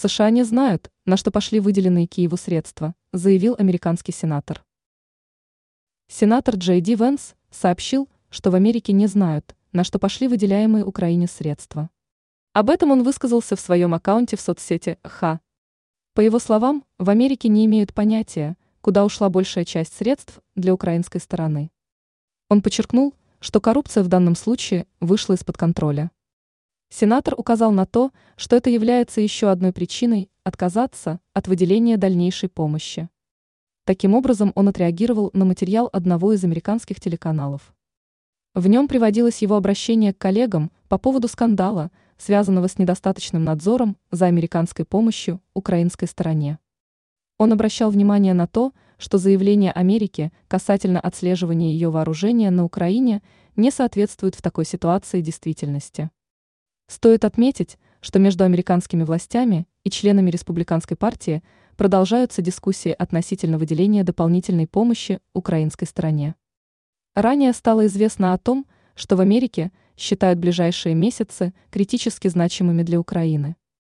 США не знают, на что пошли выделенные Киеву средства, заявил американский сенатор. Сенатор Джей Ди Венс сообщил, что в Америке не знают, на что пошли выделяемые Украине средства. Об этом он высказался в своем аккаунте в соцсети «Ха». По его словам, в Америке не имеют понятия, куда ушла большая часть средств для украинской стороны. Он подчеркнул, что коррупция в данном случае вышла из-под контроля. Сенатор указал на то, что это является еще одной причиной отказаться от выделения дальнейшей помощи. Таким образом, он отреагировал на материал одного из американских телеканалов. В нем приводилось его обращение к коллегам по поводу скандала, связанного с недостаточным надзором за американской помощью украинской стороне. Он обращал внимание на то, что заявление Америки касательно отслеживания ее вооружения на Украине не соответствует в такой ситуации действительности. Стоит отметить, что между американскими властями и членами республиканской партии продолжаются дискуссии относительно выделения дополнительной помощи украинской стороне. Ранее стало известно о том, что в Америке считают ближайшие месяцы критически значимыми для Украины.